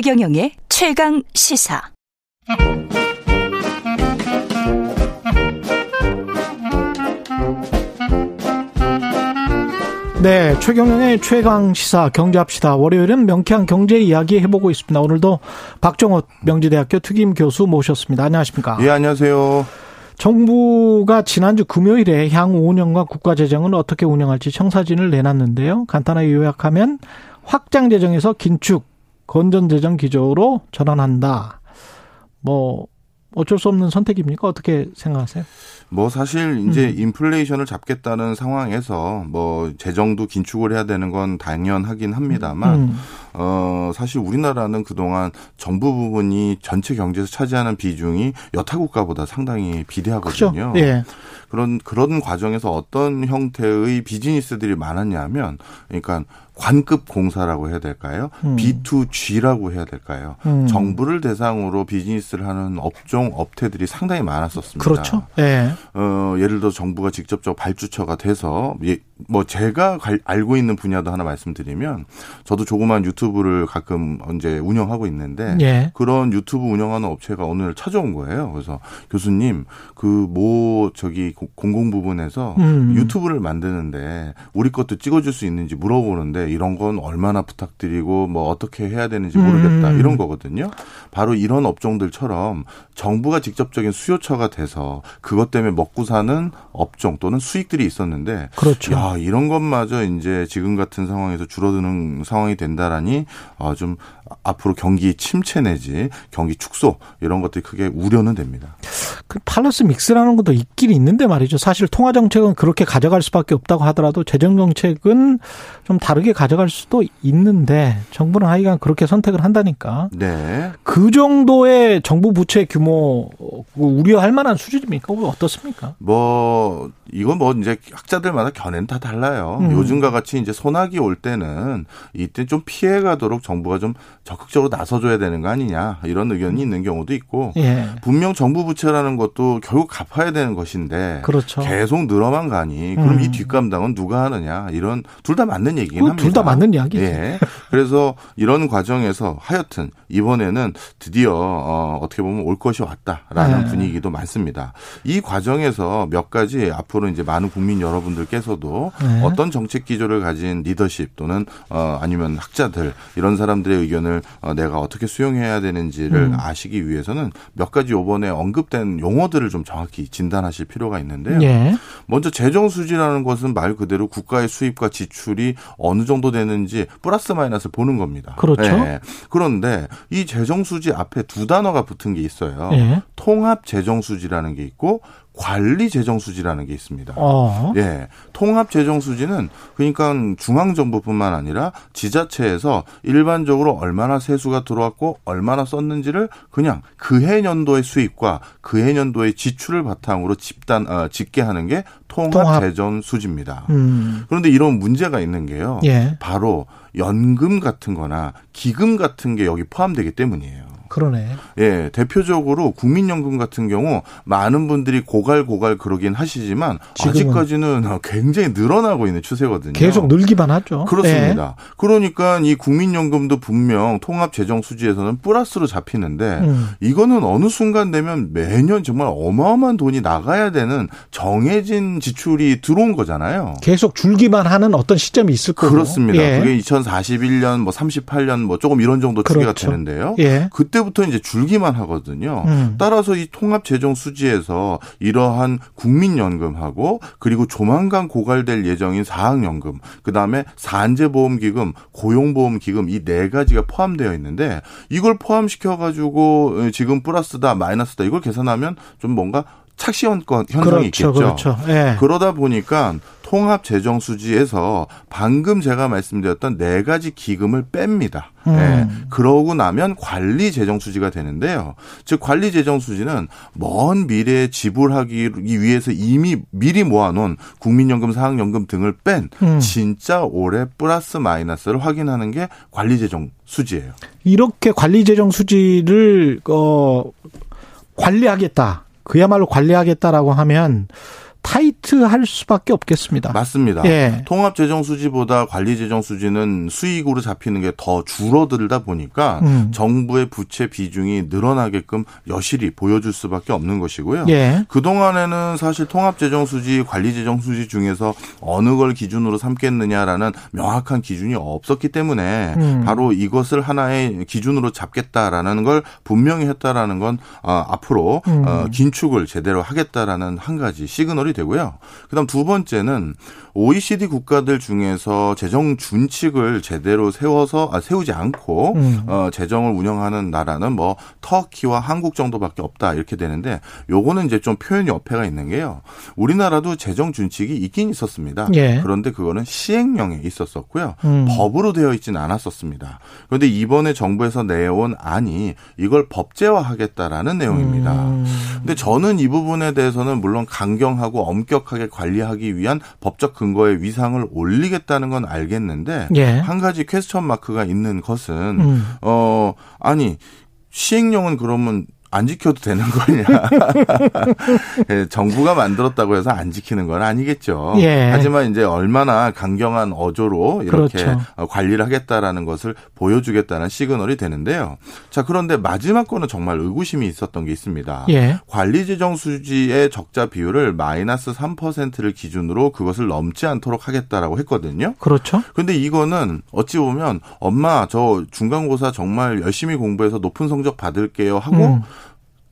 최경영의 최강 시사. 네, 최경영의 최강 시사 경제합시다. 월요일은 명쾌한 경제 이야기 해보고 있습니다. 오늘도 박정호 명지대학교 특임 교수 모셨습니다. 안녕하십니까? 예, 안녕하세요. 정부가 지난주 금요일에 향후 5년간 국가 재정을 어떻게 운영할지 청사진을 내놨는데요. 간단하게 요약하면 확장 재정에서 긴축, 건전 재정 기조로 전환한다. 뭐 어쩔 수 없는 선택입니까? 어떻게 생각하세요? 뭐 사실 이제 음. 인플레이션을 잡겠다는 상황에서 뭐 재정도 긴축을 해야 되는 건 당연하긴 합니다만 음. 어 사실 우리나라는 그동안 정부 부분이 전체 경제에서 차지하는 비중이 여타 국가보다 상당히 비대하거든요. 예. 그런 그런 과정에서 어떤 형태의 비즈니스들이 많았냐면 그러니까 관급 공사라고 해야 될까요? 음. B2G라고 해야 될까요? 음. 정부를 대상으로 비즈니스를 하는 업종 업태들이 상당히 많았었습니다. 그렇죠. 예. 어, 예를 들어 정부가 직접적 발주처가 돼서 예, 뭐 제가 알고 있는 분야도 하나 말씀드리면 저도 조그만 유튜브를 가끔 이제 운영하고 있는데 예. 그런 유튜브 운영하는 업체가 오늘 찾아온 거예요. 그래서 교수님 그 뭐 저기 공공 부분에서 음. 유튜브를 만드는데 우리 것도 찍어줄 수 있는지 물어보는데 이런 건 얼마나 부탁드리고 뭐 어떻게 해야 되는지 모르겠다 음. 이런 거거든요. 바로 이런 업종들처럼 정부가 직접적인 수요처가 돼서 그것 때문에 먹고 사는 업종 또는 수익들이 있었는데 그렇죠. 야 이런 것마저 이제 지금 같은 상황에서 줄어드는 상황이 된다라니 어, 좀 앞으로 경기 침체 내지 경기 축소 이런 것들이 크게 우려는 됩니다. 그 팔러스 믹스라는 것도 있긴 있는데 말이죠. 사실 통화 정책은 그렇게 가져갈 수밖에 없다고 하더라도 재정 정책은 좀 다르게 가져갈 수도 있는데 정부는 하여간 그렇게 선택을 한다니까. 네. 그 정도의 정부 부채 규모 우려할 만한 수준입니까? 어떻습니까? 뭐 이건 뭐 이제 학자들마다 견해는 다 달라요. 음. 요즘과 같이 이제 소나기 올 때는 이때 좀 피해 가도록 정부가 좀 적극적으로 나서줘야 되는 거 아니냐 이런 의견이 있는 경우도 있고 예. 분명 정부 부채라는 것도 결국 갚아야 되는 것인데 그렇죠. 계속 늘어만 가니 그럼 음. 이 뒷감당은 누가 하느냐 이런 둘 다 맞는 얘기긴 합니다. 둘 다 맞는 이야기죠. 예. 그래서 이런 과정에서 하여튼 이번에는 드디어 어, 어떻게 보면 올 것이 왔다라는 네. 분위기도 많습니다. 이 과정에서 몇 가지 앞으로 이제 많은 국민 여러분들께서도 네. 어떤 정책 기조를 가진 리더십 또는 어, 아니면 학자들 이런 사람들의 의견을 어, 내가 어떻게 수용해야 되는지를 음. 아시기 위해서는 몇 가지 요번에 언급된 용어들을 좀 정확히 진단하실 필요가 있는데요. 네. 먼저 재정 수지라는 것은 말 그대로 국가의 수입과 지출이 어느 정도 되는지 플러스 마이너스 보는 겁니다. 그렇죠. 네. 그런데 이 재정 수지 앞에 두 단어가 붙은 게 있어요. 네. 통합 재정 수지라는 게 있고 관리 재정 수지라는 게 있습니다. 어. 예. 통합 재정 수지는 그러니까 중앙 정부뿐만 아니라 지자체에서 일반적으로 얼마나 세수가 들어왔고 얼마나 썼는지를 그냥 그해 년도의 수입과 그해 년도의 지출을 바탕으로 집단 어, 집계하는 게 통합, 통합. 재정 수지입니다. 음. 그런데 이런 문제가 있는 게요. 예. 바로 연금 같은 거나 기금 같은 게 여기 포함되기 때문이에요. 그러네. 예, 대표적으로 국민연금 같은 경우 많은 분들이 고갈고갈 그러긴 하시지만 아직까지는 굉장히 늘어나고 있는 추세거든요. 계속 늘기만 하죠. 그렇습니다. 예. 그러니까 이 국민연금도 분명 통합재정 수지에서는 플러스로 잡히는데 음. 이거는 어느 순간 되면 매년 정말 어마어마한 돈이 나가야 되는 정해진 지출이 들어온 거잖아요. 계속 줄기만 하는 어떤 시점이 있을 거고. 그렇습니다. 예. 그게 2041년 뭐 38년 뭐 조금 이런 정도 추계가 그렇죠. 되는데요. 예. 그때 그때부터 이제 줄기만 하거든요. 음. 따라서 이 통합 재정 수지에서 이러한 국민연금하고 그리고 조만간 고갈될 예정인 사학연금, 그다음에 산재보험기금, 고용보험기금 이 네 가지가 포함되어 있는데 이걸 포함시켜 가지고 지금 플러스다 마이너스다 이걸 계산하면 좀 뭔가 착시 현상 현상이 있겠죠. 그렇죠. 예. 그러다 보니까 통합 재정 수지에서 방금 제가 말씀드렸던 네 가지 기금을 뺍니다. 음. 예. 그러고 나면 관리 재정 수지가 되는데요. 즉 관리 재정 수지는 먼 미래에 지불하기 위해서 이미 미리 모아놓은 국민연금, 사학연금 등을 뺀 음. 진짜 올해 플러스 마이너스를 확인하는 게 관리 재정 수지예요. 이렇게 관리 재정 수지를 어 관리하겠다. 그야말로 관리하겠다라고 하면 타이트할 수밖에 없겠습니다. 맞습니다. 예. 통합 재정 수지보다 관리 재정 수지는 수익으로 잡히는 게 더 줄어들다 보니까 음. 정부의 부채 비중이 늘어나게끔 여실히 보여줄 수밖에 없는 것이고요. 예. 그 동안에는 사실 통합 재정 수지, 관리 재정 수지 중에서 어느 걸 기준으로 삼겠느냐라는 명확한 기준이 없었기 때문에 음. 바로 이것을 하나의 기준으로 잡겠다라는 걸 분명히 했다라는 건 어, 앞으로 음. 어, 긴축을 제대로 하겠다라는 한 가지 시그널이 되고요. 그다음 두 번째는 OECD 국가들 중에서 재정 준칙을 제대로 세워서 아, 세우지 않고 음. 어, 재정을 운영하는 나라는 뭐 터키와 한국 정도밖에 없다 이렇게 되는데 요거는 이제 좀 표현이 어폐가 있는 게요. 우리나라도 재정 준칙이 있긴 있었습니다. 예. 그런데 그거는 시행령에 있었었고요. 음. 법으로 되어 있지는 않았었습니다. 그런데 이번에 정부에서 내온 안이 이걸 법제화하겠다라는 내용입니다. 음. 근데 저는 이 부분에 대해서는 물론 강경하고 엄격하게 관리하기 위한 법적 근거의 위상을 올리겠다는 건 알겠는데 예. 한 가지 퀘스천 마크가 있는 것은 음. 어 아니 시행령은 그러면 안 지켜도 되는 거냐. 예, 정부가 만들었다고 해서 안 지키는 건 아니겠죠. 예. 하지만 이제 얼마나 강경한 어조로 이렇게 그렇죠. 관리를 하겠다라는 것을 보여주겠다는 시그널이 되는데요. 자, 그런데 마지막 거는 정말 의구심이 있었던 게 있습니다. 예. 관리재정 수지의 적자 비율을 마이너스 3%를 기준으로 그것을 넘지 않도록 하겠다라고 했거든요. 그렇죠. 근데 이거는 어찌 보면 엄마 저 중간고사 정말 열심히 공부해서 높은 성적 받을게요 하고 음.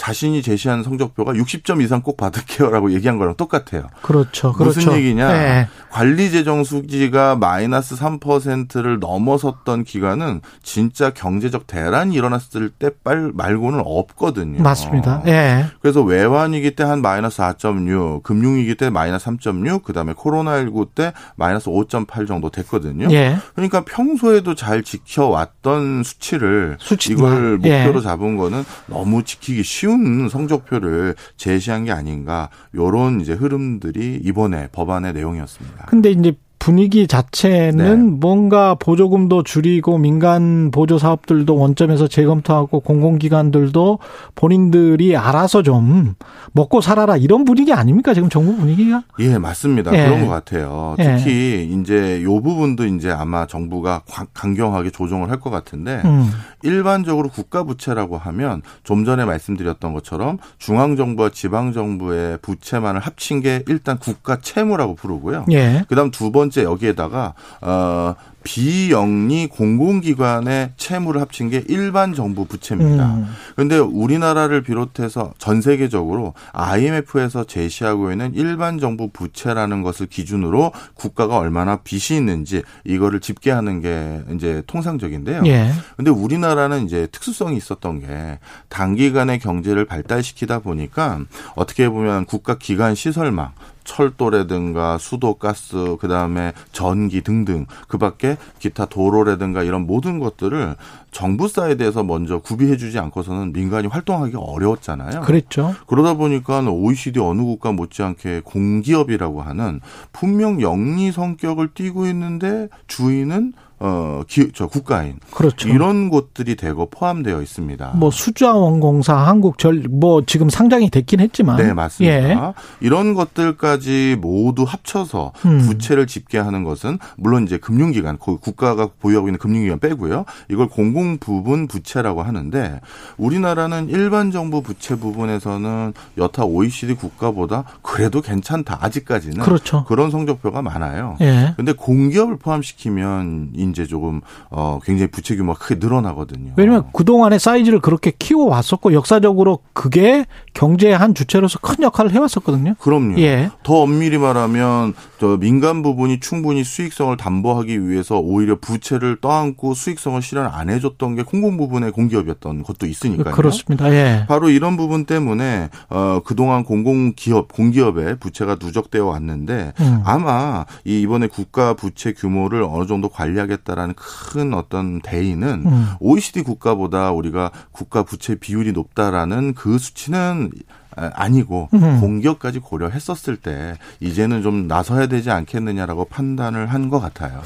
자신이 제시한 성적표가 60점 이상 꼭 받을게요라고 얘기한 거랑 똑같아요. 그렇죠. 무슨 그렇죠. 얘기냐? 네. 관리 재정 수지가 마이너스 3%를 넘어섰던 기간은 진짜 경제적 대란이 일어났을 때 말고는 없거든요. 맞습니다. 예. 네. 그래서 외환위기 때 한 마이너스 4.6, 금융위기 때 마이너스 3.6, 그다음에 코로나19 때 마이너스 5.8 정도 됐거든요. 예. 그러니까 평소에도 잘 지켜왔던 수치를 수치만. 이걸 목표로 예. 잡은 거는 너무 지키기 쉬운 쉬운 성적표를 제시한 게 아닌가 요런 이제 흐름들이 이번에 법안의 내용이었습니다. 근데 이제 분위기 자체는 네. 뭔가 보조금도 줄이고 민간 보조 사업들도 원점에서 재검토하고 공공기관들도 본인들이 알아서 좀 먹고 살아라 이런 분위기 아닙니까 지금 정부 분위기가? 예 맞습니다 예. 그런 것 같아요. 예. 특히 예. 이제 요 부분도 이제 아마 정부가 강경하게 조정을 할 것 같은데 음. 일반적으로 국가 부채라고 하면 좀 전에 말씀드렸던 것처럼 중앙 정부와 지방 정부의 부채만을 합친 게 일단 국가 채무라고 부르고요. 예. 그다음 두 번. 번째 여기에다가 어 비영리 공공기관의 채무를 합친 게 일반 정부 부채입니다. 음. 그런데 우리나라를 비롯해서 전 세계적으로 IMF에서 제시하고 있는 일반 정부 부채라는 것을 기준으로 국가가 얼마나 빚이 있는지 이거를 집계하는 게 이제 통상적인데요. 예. 근데 우리나라는 이제 특수성이 있었던 게 단기간에 경제를 발달시키다 보니까 어떻게 보면 국가 기관 시설망 철도라든가 수도 가스 그다음에 전기 등등 그밖에 기타 도로라든가 이런 모든 것들을 정부 사이드에서 먼저 구비해 주지 않고서는 민간이 활동하기 어려웠잖아요. 그랬죠. 그러다 보니까 OECD 어느 국가 못지않게 공기업이라고 하는 분명 영리 성격을 띠고 있는데 주인은 어, 기, 저 국가인. 그렇죠. 이런 곳들이 대거 포함되어 있습니다. 뭐 수자원공사, 한국절, 뭐 지금 상장이 됐긴 했지만. 네, 맞습니다. 예. 이런 것들까지 모두 합쳐서 음. 부채를 집계하는 것은 물론 이제 금융기관, 국가가 보유하고 있는 금융기관 빼고요. 이걸 공공 부분 부채라고 하는데 우리나라는 일반 정부 부채 부분에서는 여타 OECD 국가보다 그래도 괜찮다. 아직까지는. 그렇죠. 그런 성적표가 많아요. 예. 근데 공기업을 포함시키면 이제 조금 어 굉장히 부채 규모가 크게 늘어나거든요. 왜냐하면 그 동안의 사이즈를 그렇게 키워 왔었고 역사적으로 그게 경제의 한 주체로서 큰 역할을 해 왔었거든요. 그럼요. 예. 더 엄밀히 말하면 저 민간 부분이 충분히 수익성을 담보하기 위해서 오히려 부채를 떠안고 수익성을 실현 안 해줬던 게 공공 부분의 공기업이었던 것도 있으니까요. 그렇습니다. 예. 바로 이런 부분 때문에 어 그동안 공공 기업 공기업의 부채가 누적되어 왔는데 음. 아마 이 이번에 국가 부채 규모를 어느 정도 관리하겠 하겠다라는 큰 어떤 대의는 음. OECD 국가보다 우리가 국가 부채 비율이 높다라는 그 수치는 아니고 음. 공격까지 고려했었을 때 이제는 좀 나서야 되지 않겠느냐라고 판단을 한 것 같아요.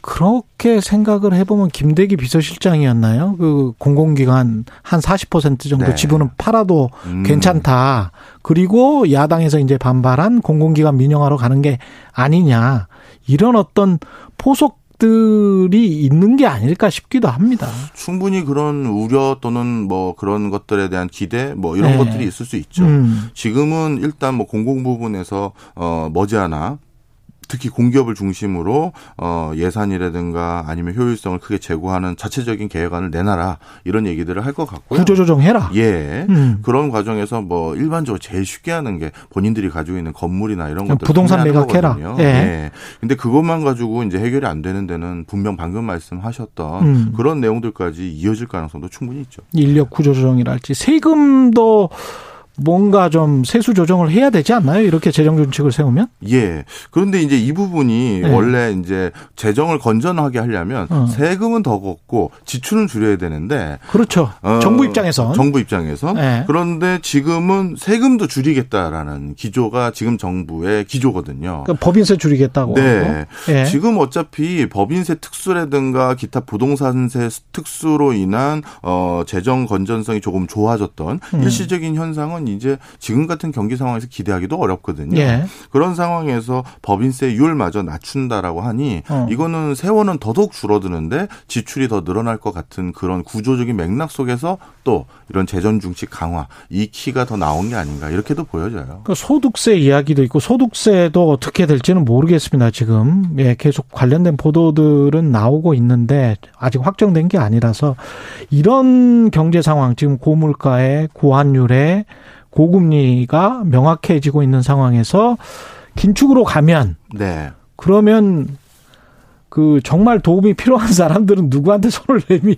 그렇게 생각을 해보면 김대기 비서실장이었나요? 그 공공기관 한 40% 정도 네. 지분은 팔아도 음. 괜찮다. 그리고 야당에서 이제 반발한 공공기관 민영화로 가는 게 아니냐. 이런 어떤 포석 들이 있는 게 아닐까 싶기도 합니다. 충분히 그런 우려 또는 뭐 그런 것들에 대한 기대 뭐 이런 네. 것들이 있을 수 있죠. 음. 지금은 일단 뭐 공공 부분에서 어 머지않아 특히 공기업을 중심으로 어 예산이라든가 아니면 효율성을 크게 제고하는 자체적인 계획안을 내놔라 이런 얘기들을 할 것 같고요. 구조조정해라. 예. 음. 그런 과정에서 뭐 일반적으로 제일 쉽게 하는 게 본인들이 가지고 있는 건물이나 이런 것들 부동산 매각해라. 예. 예. 근데 그것만 가지고 이제 해결이 안 되는 데는 분명 방금 말씀하셨던 음. 그런 내용들까지 이어질 가능성도 충분히 있죠. 인력 구조조정이랄지 세금도 뭔가 좀 세수 조정을 해야 되지 않나요? 이렇게 재정 정책을 세우면? 예. 그런데 이제 이 부분이 네. 원래 이제 재정을 건전하게 하려면 어. 세금은 더 걷고 지출은 줄여야 되는데 그렇죠. 어, 정부 입장에서 정부 입장에서 네. 그런데 지금은 세금도 줄이겠다라는 기조가 지금 정부의 기조거든요. 그러니까 법인세 줄이겠다고. 네. 네. 지금 어차피 법인세 특수라든가 기타 부동산세 특수로 인한 어 재정 건전성이 조금 좋아졌던 음. 일시적인 현상은 이제 지금 같은 경기 상황에서 기대하기도 어렵거든요. 예. 그런 상황에서 법인세율마저 낮춘다라고 하니 어. 이거는 세월은 더더욱 줄어드는데 지출이 더 늘어날 것 같은 그런 구조적인 맥락 속에서 또 이런 재정 중식 강화 이 키가 더 나온 게 아닌가 이렇게도 보여져요. 그 소득세 이야기도 있고 소득세도 어떻게 될지는 모르겠습니다. 지금 예, 계속 관련된 보도들은 나오고 있는데 아직 확정된 게 아니라서 이런 경제 상황 지금 고물가에 고환율에 고금리가 명확해지고 있는 상황에서 긴축으로 가면 네. 그러면 그 정말 도움이 필요한 사람들은 누구한테 손을 내밀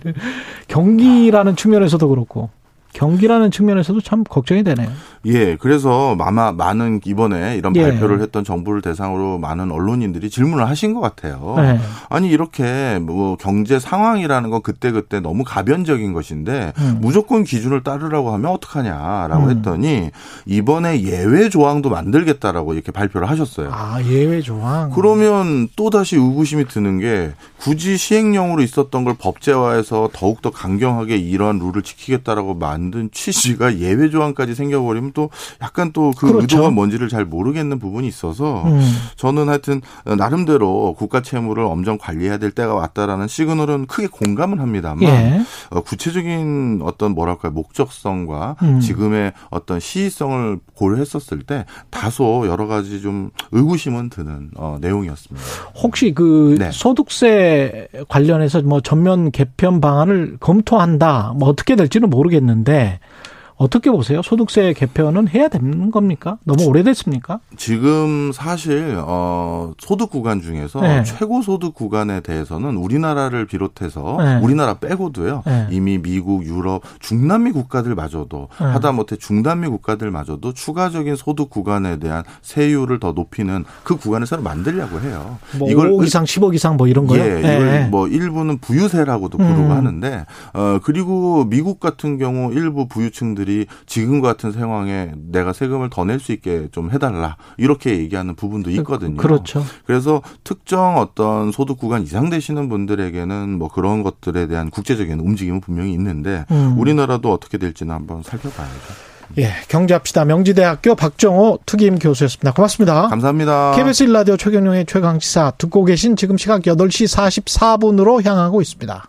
경기라는 측면에서도 그렇고 경기라는 측면에서도 참 걱정이 되네요. 예, 그래서 아마 많은 이번에 이런 예. 발표를 했던 정부를 대상으로 많은 언론인들이 질문을 하신 것 같아요. 네. 아니 이렇게 뭐 경제 상황이라는 건 그때 그때 너무 가변적인 것인데 음. 무조건 기준을 따르라고 하면 어떡하냐라고 음. 했더니 이번에 예외 조항도 만들겠다라고 이렇게 발표를 하셨어요. 아 예외 조항. 그러면 또 다시 의구심이 드는 게 굳이 시행령으로 있었던 걸 법제화해서 더욱 더 강경하게 이러한 룰을 지키겠다라고 만든 취지가 예외 조항까지 생겨버리면 또 약간 또그 그렇죠. 의도가 뭔지를 잘 모르겠는 부분이 있어서 음. 저는 하여튼 나름대로 국가 채무를 엄정 관리해야 될 때가 왔다라는 시그널은 크게 공감은 합니다만 예. 어, 구체적인 어떤 뭐랄까 목적성과 음. 지금의 어떤 시의성을 고려했었을 때 다소 여러 가지 좀 의구심은 드는 어, 내용이었습니다. 혹시 그 네. 소득세 관련해서 뭐 전면 개편 방안을 검토한다 뭐 어떻게 될지는 모르겠는데 있는데 어떻게 보세요? 소득세 개편은 해야 되는 겁니까? 너무 오래됐습니까? 지금 사실 어 소득 구간 중에서 네. 최고 소득 구간에 대해서는 우리나라를 비롯해서 네. 우리나라 빼고도요. 네. 이미 미국, 유럽, 중남미 국가들마저도 네. 하다못해 중남미 국가들마저도 추가적인 소득 구간에 대한 세율을 더 높이는 그 구간을 새로 만들려고 해요. 뭐 이걸 5 이상 10억 이상 뭐 이런 거요? 예, 이걸 네. 뭐 일부는 부유세라고도 부르고 음. 하는데 어 그리고 미국 같은 경우 일부 부유층들이 분들이 지금 같은 상황에 내가 세금을 더 낼 수 있게 좀 해달라 이렇게 얘기하는 부분도 있거든요. 그렇죠. 그래서 특정 어떤 소득 구간 이상 되시는 분들에게는 뭐 그런 것들에 대한 국제적인 움직임은 분명히 있는데 음. 우리나라도 어떻게 될지는 한번 살펴봐야죠. 예, 경제합시다. 명지대학교 박정호 특임 교수였습니다. 고맙습니다. 감사합니다. KBS 일라디오 최경영의 최강시사 듣고 계신 지금 시각 8시 44분으로 향하고 있습니다.